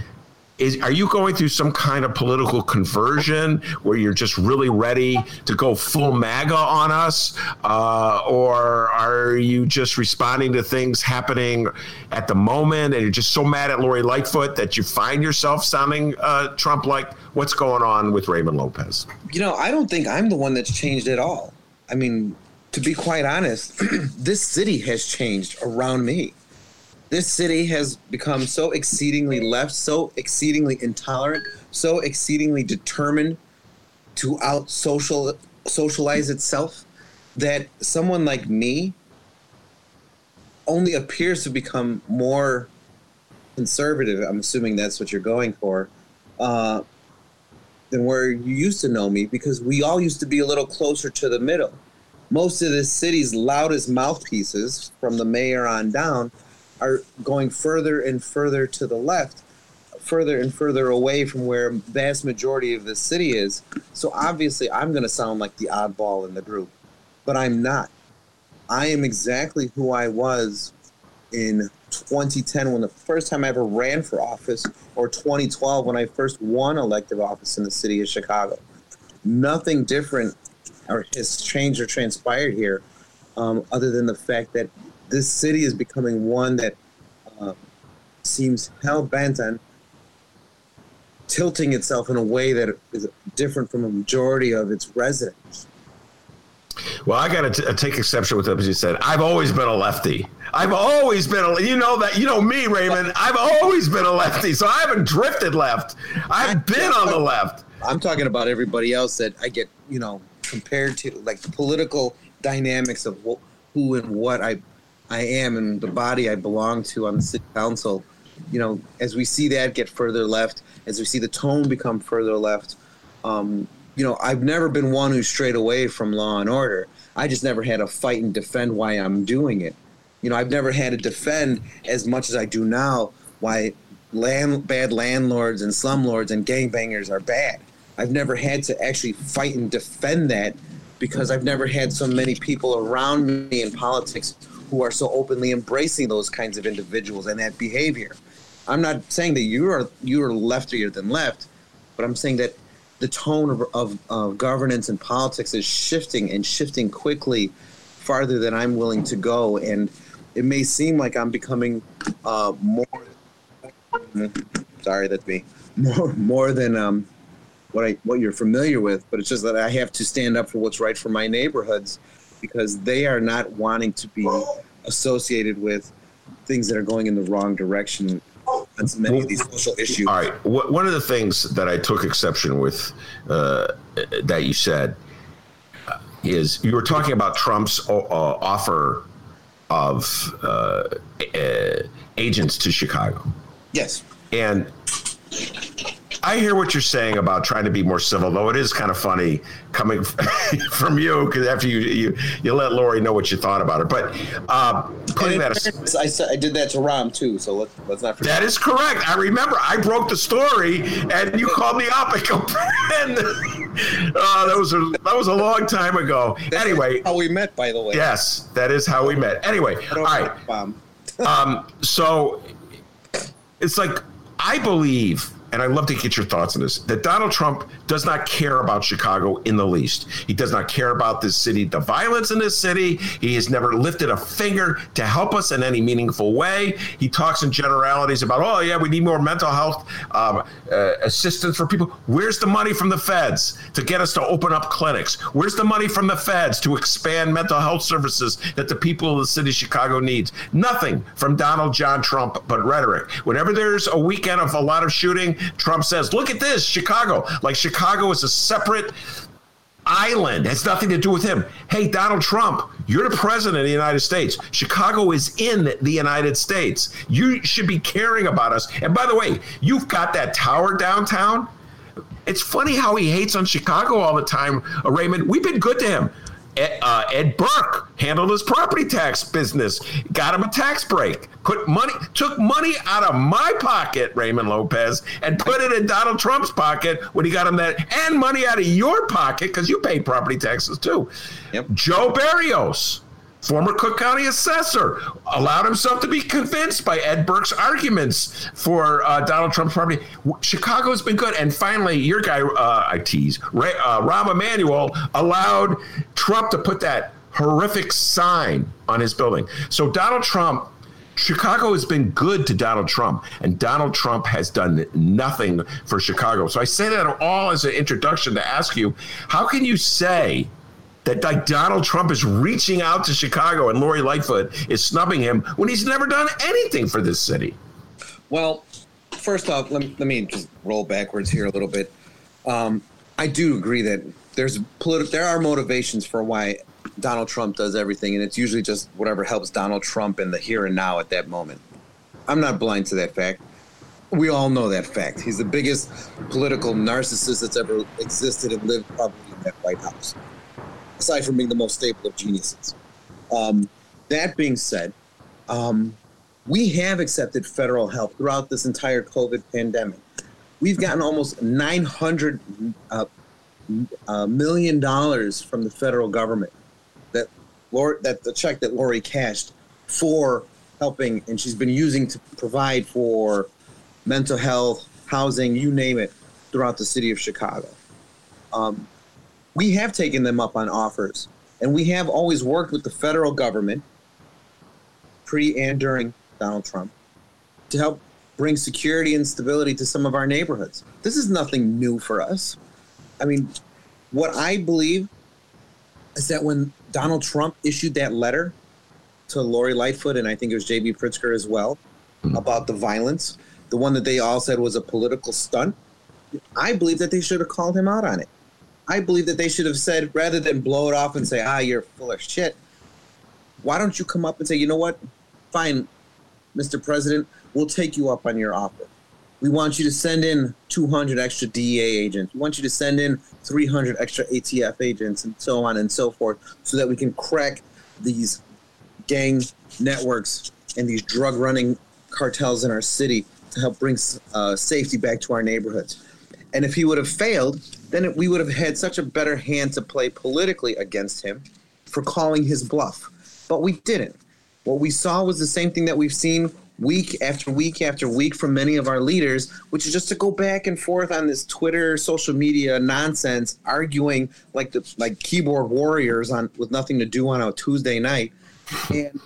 is are you going through some kind of political conversion where you're just really ready to go full MAGA on us, uh, or are you just responding to things happening at the moment and you're just so mad at Lori Lightfoot that you find yourself sounding uh, Trump-like? What's going on with Raymond Lopez? You know, I don't think I'm the one that's changed at all. I mean, to be quite honest, this city has changed around me this city has become so exceedingly left, so exceedingly intolerant, so exceedingly determined to out social socialize itself that someone like me only appears to become more conservative. I'm assuming that's what you're going for. Uh, than where you used to know me because we all used to be a little closer to the middle. Most of the city's loudest mouthpieces, from the mayor on down, are going further and further to the left, further and further away from where vast majority of the city is. So obviously, I'm going to sound like the oddball in the group, but I'm not. I am exactly who I was in 2010 when the first time I ever ran for office, or 2012 when I first won elective office in the city of Chicago. Nothing different or has changed or transpired here, um, other than the fact that this city is becoming one that uh, seems hell bent on tilting itself in a way that is different from a majority of its residents. Well, I got to take exception with what you said. I've always been a lefty. I've always been a, you know that, you know me, Raymond. I've always been a lefty, so I haven't drifted left. I've been on the left. I'm talking about everybody else that I get, you know, compared to like the political dynamics of who and what I I am and the body I belong to on the city council, you know, as we see that get further left, as we see the tone become further left, um, you know, I've never been one who strayed away from law and order. I just never had to fight and defend why I'm doing it. You know, I've never had to defend as much as I do now why land, bad landlords and slumlords and gangbangers are bad. I've never had to actually fight and defend that because I've never had so many people around me in politics who are so openly embracing those kinds of individuals and that behavior. I'm not saying that you are you are leftier than left, but I'm saying that the tone of, of, of governance and politics is shifting and shifting quickly farther than I'm willing to go. And it may seem like I'm becoming uh, more. Sorry, that's me. More more than um, what I what you're familiar with, but it's just that I have to stand up for what's right for my neighborhoods because they are not wanting to be associated with things that are going in the wrong direction on so many of these social issues. All right. One of the things that I took exception with uh, that you said is you were talking about Trump's uh, offer of uh, agents to Chicago. Yes. And I hear what you're saying about trying to be more civil, though it is kind of funny coming from you because after you, you you let Lori know what you thought about it. But uh, putting that, aside, I, I did that to Rahm too, so let's let's not forget. That is correct. I remember I broke the story, and you called me up and go, uh, that was a that was a long time ago. That's anyway, how we met, by the way. Yes, that is how we met. Anyway, all right. um, so it's like I believe and I'd love to get your thoughts on this, that Donald Trump does not care about Chicago in the least. He does not care about this city, the violence in this city. He has never lifted a finger to help us in any meaningful way. He talks in generalities about, oh, yeah, we need more mental health um, uh, assistance for people. Where's the money from the feds to get us to open up clinics? Where's the money from the feds to expand mental health services that the people of the city of Chicago needs? Nothing from Donald John Trump but rhetoric. Whenever there's a weekend of a lot of shooting, Trump says, look at this, Chicago. Like Chicago is a separate island. It has nothing to do with him. Hey, Donald Trump, you're the president of the United States. Chicago is in the United States. You should be caring about us. And by the way, you've got that tower downtown. It's funny how he hates on Chicago all the time, Raymond. We've been good to him. Ed, uh, Ed Burke handled his property tax business, got him a tax break, put money, took money out of my pocket, Raymond Lopez, and put it in Donald Trump's pocket when he got him that, and money out of your pocket because you pay property taxes too. Yep. Joe Berrios former Cook County assessor, allowed himself to be convinced by Ed Burke's arguments for uh, Donald Trump's property. Chicago has been good. And finally, your guy, uh, I tease, Ray, uh, Rahm Emanuel allowed Trump to put that horrific sign on his building. So Donald Trump Chicago has been good to Donald Trump, and Donald Trump has done nothing for Chicago. So I say that all as an introduction to ask you how can you say that like Donald Trump is reaching out to Chicago and Lori Lightfoot is snubbing him when he's never done anything for this city. Well, first off, let me, let me just roll backwards here a little bit. Um, I do agree that there's politi- there are motivations for why Donald Trump does everything, and it's usually just whatever helps Donald Trump in the here and now at that moment. I'm not blind to that fact. We all know that fact. He's the biggest political narcissist that's ever existed and lived probably in that White House aside from being the most stable of geniuses. Um, that being said, um, we have accepted federal help throughout this entire COVID pandemic. We've gotten almost nine hundred uh, uh, million dollars from the federal government. That Lori, that the check that Lori cashed for helping, and she's been using to provide for mental health, housing, you name it, throughout the city of Chicago. Um, we have taken them up on offers, and we have always worked with the federal government, pre and during Donald Trump, to help bring security and stability to some of our neighborhoods. This is nothing new for us. I mean, what I believe is that when Donald Trump issued that letter to Lori Lightfoot, and I think it was J.B. Pritzker as well, mm-hmm. about the violence, the one that they all said was a political stunt, I believe that they should have called him out on it. I believe that they should have said rather than blow it off and say, "Ah, you're full of shit." Why don't you come up and say, "You know what? Fine, Mr. President, we'll take you up on your offer. We want you to send in 200 extra DEA agents. We want you to send in 300 extra ATF agents, and so on and so forth, so that we can crack these gang networks and these drug running cartels in our city to help bring uh, safety back to our neighborhoods." And if he would have failed, then we would have had such a better hand to play politically against him for calling his bluff. But we didn't. What we saw was the same thing that we've seen week after week after week from many of our leaders, which is just to go back and forth on this Twitter, social media nonsense, arguing like the like keyboard warriors on with nothing to do on a Tuesday night, and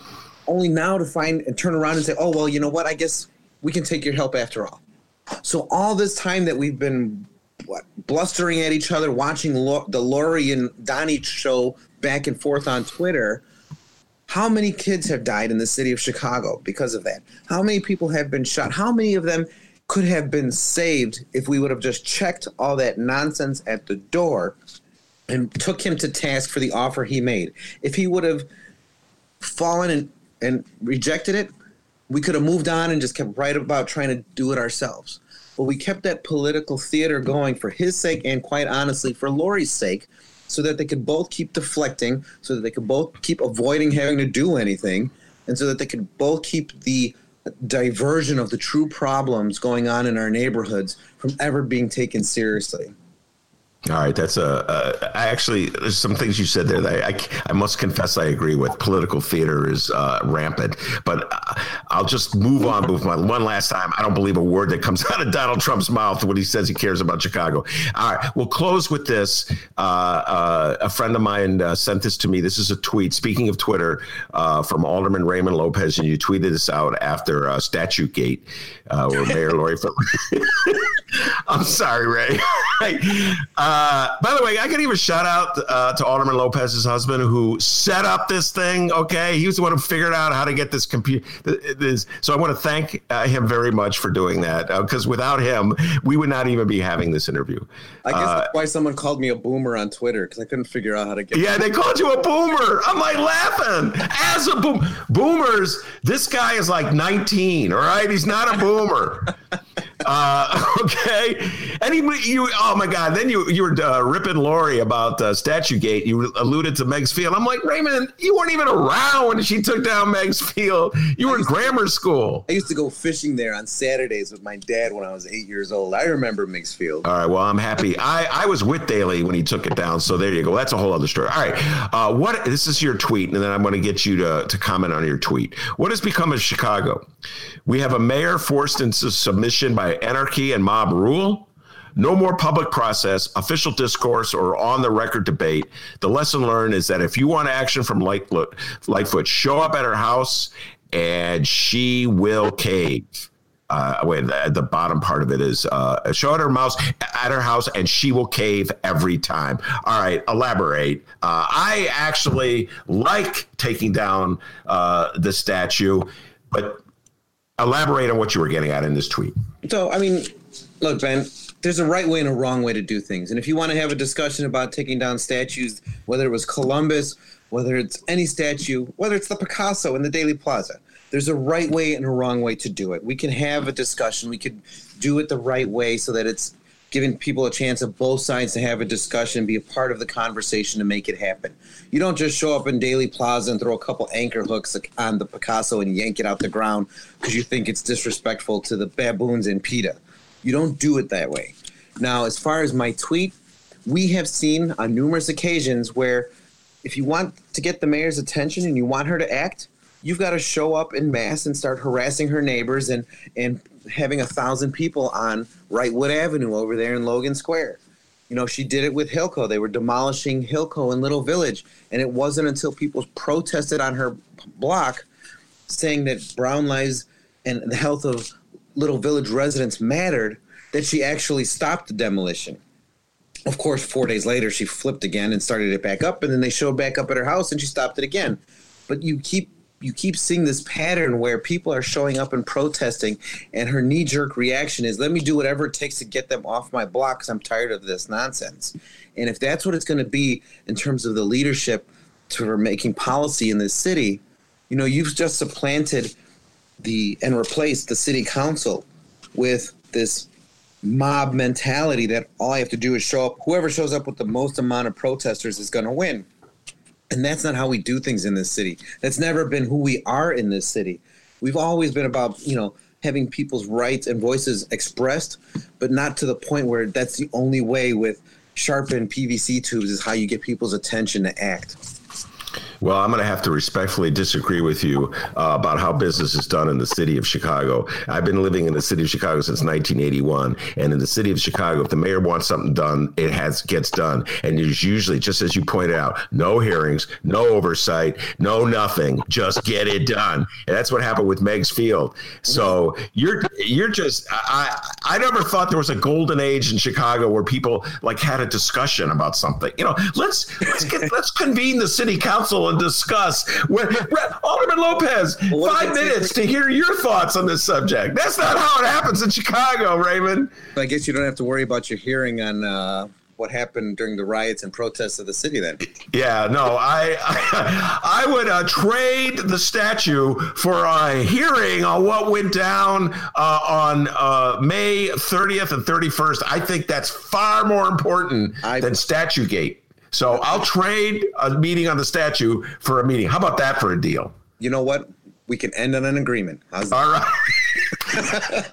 only now to find and turn around and say, "Oh well, you know what? I guess we can take your help after all." So all this time that we've been blustering at each other, watching Lo- the Lori and Donnie show back and forth on Twitter, how many kids have died in the city of Chicago because of that? How many people have been shot? How many of them could have been saved if we would have just checked all that nonsense at the door and took him to task for the offer he made? If he would have fallen and, and rejected it, we could have moved on and just kept right about trying to do it ourselves. But we kept that political theater going for his sake and quite honestly for Lori's sake, so that they could both keep deflecting, so that they could both keep avoiding having to do anything, and so that they could both keep the diversion of the true problems going on in our neighborhoods from ever being taken seriously. All right, that's a. Uh, I actually there's some things you said there that I, I, I must confess I agree with. Political theater is uh, rampant, but uh, I'll just move on. Move on. One last time, I don't believe a word that comes out of Donald Trump's mouth when he says he cares about Chicago. All right, we'll close with this. Uh, uh, a friend of mine uh, sent this to me. This is a tweet. Speaking of Twitter, from Alderman Raymond Lopez, and you tweeted this out after Statue Gate, where Mayor Lori. I'm sorry, Ray. Uh, by the way, I can even shout out uh, to Alderman Lopez's husband who set up this thing. Okay, he was the one who figured out how to get this computer. This, so I want to thank uh, him very much for doing that because uh, without him, we would not even be having this interview. I guess uh, that's why someone called me a boomer on Twitter because I couldn't figure out how to get. Yeah, they called you a boomer. I'm like laughing as a boom. Boomers. This guy is like 19. All right, he's not a boomer. Uh, okay, and he, you, oh my God! Then you you were uh, ripping Lori about uh, Statue Gate. You alluded to Meigs Field. I'm like Raymond, you weren't even around when she took down Meigs Field. You were in grammar to, school. I used to go fishing there on Saturdays with my dad when I was eight years old. I remember Meigs Field. All right, well I'm happy. I I was with Daley when he took it down. So there you go. That's a whole other story. All right, uh, what this is your tweet, and then I'm going to get you to to comment on your tweet. What has become of Chicago? We have a mayor forced into submission by anarchy and mob rule. No more public process, official discourse, or on the record debate. The lesson learned is that if you want action from Lightfoot, Lightfoot show up at her house and she will cave. Uh, wait, the, the, bottom part of it is uh, show at her mouse at her house, and she will cave every time. All right, elaborate. Uh, I actually like taking down uh, the statue, but elaborate on what you were getting at in this tweet. So, I mean, look, Ben, there's a right way and a wrong way to do things. And if you want to have a discussion about taking down statues, whether it was Columbus, whether it's any statue, whether it's the Picasso in the Daley Plaza, there's a right way and a wrong way to do it. We can have a discussion. We could do it the right way so that it's giving people a chance of both sides to have a discussion, be a part of the conversation to make it happen. You don't just show up in Daley Plaza and throw a couple anchor hooks on the Picasso and yank it out the ground because you think it's disrespectful to the baboons in PETA. You don't do it that way. Now, as far as my tweet, we have seen on numerous occasions where if you want to get the mayor's attention and you want her to act, you've got to show up in mass and start harassing her neighbors and and having a thousand people on Wrightwood Avenue over there in Logan Square. You know, she did it with Hilco. They were demolishing Hilco in Little Village, and it wasn't until people protested on her block saying that brown lives and the health of Little Village residents mattered that she actually stopped the demolition. Of course, four days later, she flipped again and started it back up, and then they showed back up at her house, and she stopped it again. But you keep you keep seeing this pattern where people are showing up and protesting, and her knee jerk reaction is, "Let me do whatever it takes to get them off my block because I'm tired of this nonsense." And if that's what it's going to be in terms of the leadership to making policy in this city, you know, you've just supplanted the and replaced the city council with this mob mentality that all I have to do is show up. Whoever shows up with the most amount of protesters is going to win. And that's not how we do things in this city. That's never been who we are in this city. We've always been about, you know, having people's rights and voices expressed, but not to the point where that's the only way with sharpened PVC tubes is how you get people's attention to act. Well, I'm going to have to respectfully disagree with you uh, about how business is done in the city of Chicago. I've been living in the city of Chicago since 1981, and in the city of Chicago, if the mayor wants something done, it has gets done. And there's usually, just as you pointed out, no hearings, no oversight, no nothing, just get it done. And that's what happened with Meigs Field. So you're you're just I I never thought there was a golden age in Chicago where people like had a discussion about something. You know, let's let's get let's convene the city council and discuss. When, Alderman Lopez, five minutes to hear your thoughts on this subject. That's not how it happens in Chicago, Raymond. I guess you don't have to worry about your hearing on uh, what happened during the riots and protests of the city then. Yeah, no, I I, I would uh, trade the statue for a hearing on what went down uh, on uh, May 30th and 31st. I think that's far more important I, than Statue Gate. So I'll trade a meeting on the statue for a meeting. How about that for a deal? You know what? We can end on an agreement. How's All right.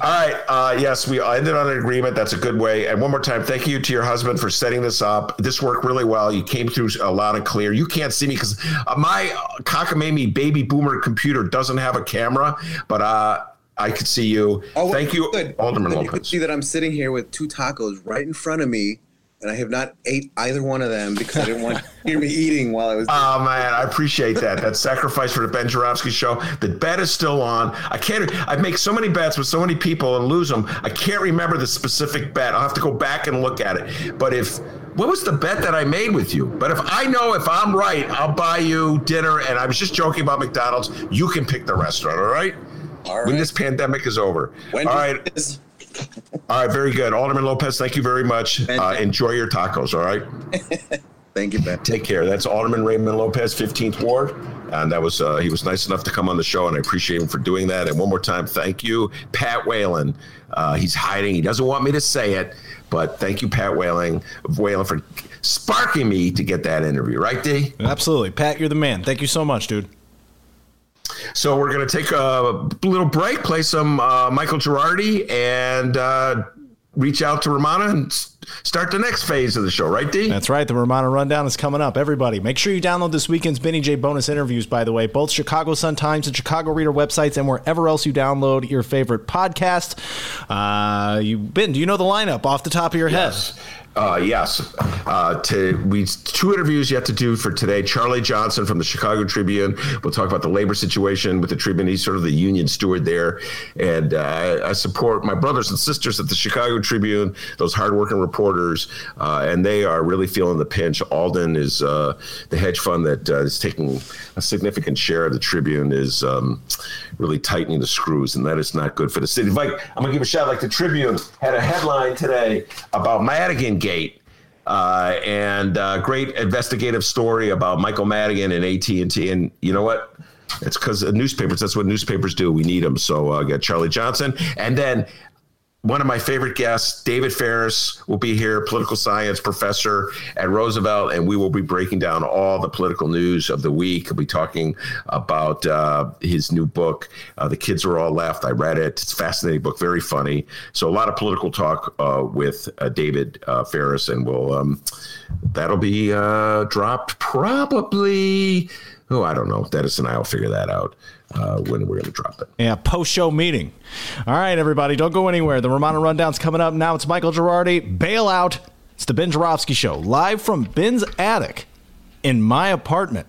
All right. Uh, yes, we ended on an agreement. That's a good way. And one more time, thank you to your husband for setting this up. This worked really well. You came through a lot and clear. You can't see me because uh, my cockamamie baby boomer computer doesn't have a camera, but uh, I could see you. Oh, thank you, good. Alderman Good. You can see that I'm sitting here with two tacos right in front of me, and I have not ate either one of them because I didn't want to hear me eating while I was. Oh man, I appreciate that. That sacrifice for the Ben Joravsky show. The bet is still on. I can't. I make so many bets with so many people and lose them. I can't remember the specific bet. I'll have to go back and look at it. But if what was the bet that I made with you? But if I know if I'm right, I'll buy you dinner. And I was just joking about McDonald's. You can pick the restaurant. All right. All When this pandemic is over. Wendy's all right. All right. Very good, Alderman Lopez. Thank you very much. Uh, enjoy your tacos. All right. Thank you, Ben. Take care. That's Alderman Raymond Lopez, 15th Ward. And that was, uh, he was nice enough to come on the show, and I appreciate him for doing that. And one more time, thank you, Pat Whalen. Uh, he's hiding. He doesn't want me to say it, but thank you, Pat Whalen, Whalen for sparking me to get that interview. Right, D? Absolutely. Pat, you're the man. Thank you so much, dude. So we're going to take a little break, play some uh, Michael Girardi, and uh, reach out to Romano and start the next phase of the show. Right, D? That's right. The Romano Rundown is coming up. Everybody, make sure you download this weekend's Benny J bonus interviews, by the way, both Chicago Sun-Times and Chicago Reader websites and wherever else you download your favorite podcast. Uh, you, Ben, do you know the lineup off the top of your head? Uh, yes. Uh, to we two interviews yet to do for today. Charlie Johnson from the Chicago Tribune. We'll talk about the labor situation with the Tribune. He's sort of the union steward there, and uh, I support my brothers and sisters at the Chicago Tribune. Those hardworking reporters, uh, and they are really feeling the pinch. Alden is uh, the hedge fund that uh, is taking a significant share of the Tribune is um, really tightening the screws, and that is not good for the city. Like I'm gonna give a shout. Like the Tribune had a headline today about Madigan Gate, uh, and uh, great investigative story about Michael Madigan and AT and T. And you know what? It's because newspapers. That's what newspapers do. We need them. So uh, got Charlie Johnson, and then one of my favorite guests, David Faris, will be here, political science professor at Roosevelt, and we will be breaking down all the political news of the week. We'll be talking about uh, his new book, uh, "The Kids Are All Left." I read it; it's a fascinating book, very funny. So a lot of political talk uh, with uh, David uh, Faris, and we'll um, that'll be uh, dropped probably. Oh, I don't know. Dennis and I will figure that out uh, when we're going to drop it. Yeah, post show meeting. All right, everybody, don't go anywhere. The Romano Rundown's coming up. Now it's Michael Girardi. bailout. It's the Ben Joravsky Show, live from Ben's attic in my apartment.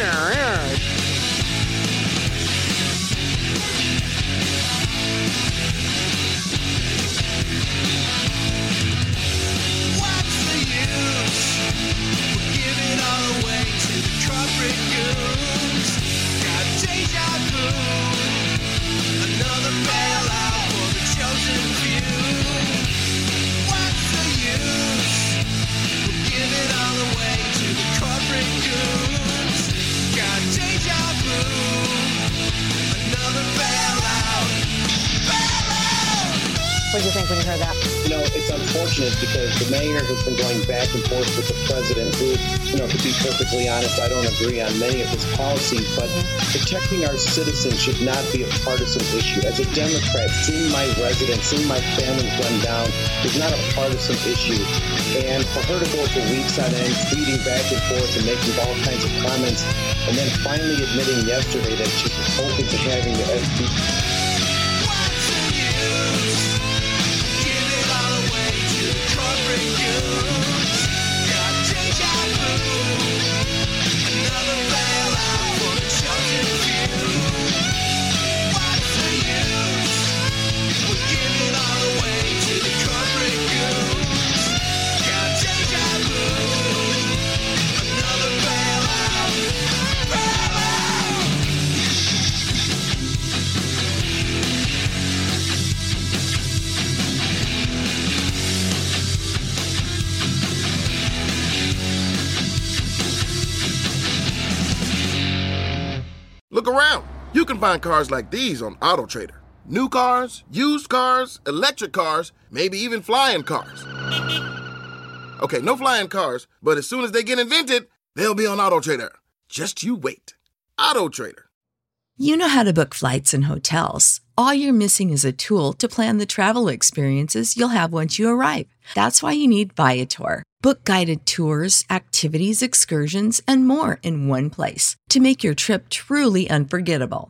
did you think when you heard that? You know, it's unfortunate because the mayor has been going back and forth with the president, who, you know, to be perfectly honest, I don't agree on many of his policies, but protecting our citizens should not be a partisan issue. As a Democrat, seeing my residents, seeing my family run down is not a partisan issue. And for her to go for weeks on end, tweeting back and forth and making all kinds of comments, and then finally admitting yesterday that she's open to having the SB find cars like these on AutoTrader. New cars, used cars, electric cars, maybe even flying cars. Okay, no flying cars, but as soon as they get invented, they'll be on AutoTrader. Just you wait. AutoTrader. You know how to book flights and hotels. All you're missing is a tool to plan the travel experiences you'll have once you arrive. That's why you need Viator. Book guided tours, activities, excursions, and more in one place to make your trip truly unforgettable.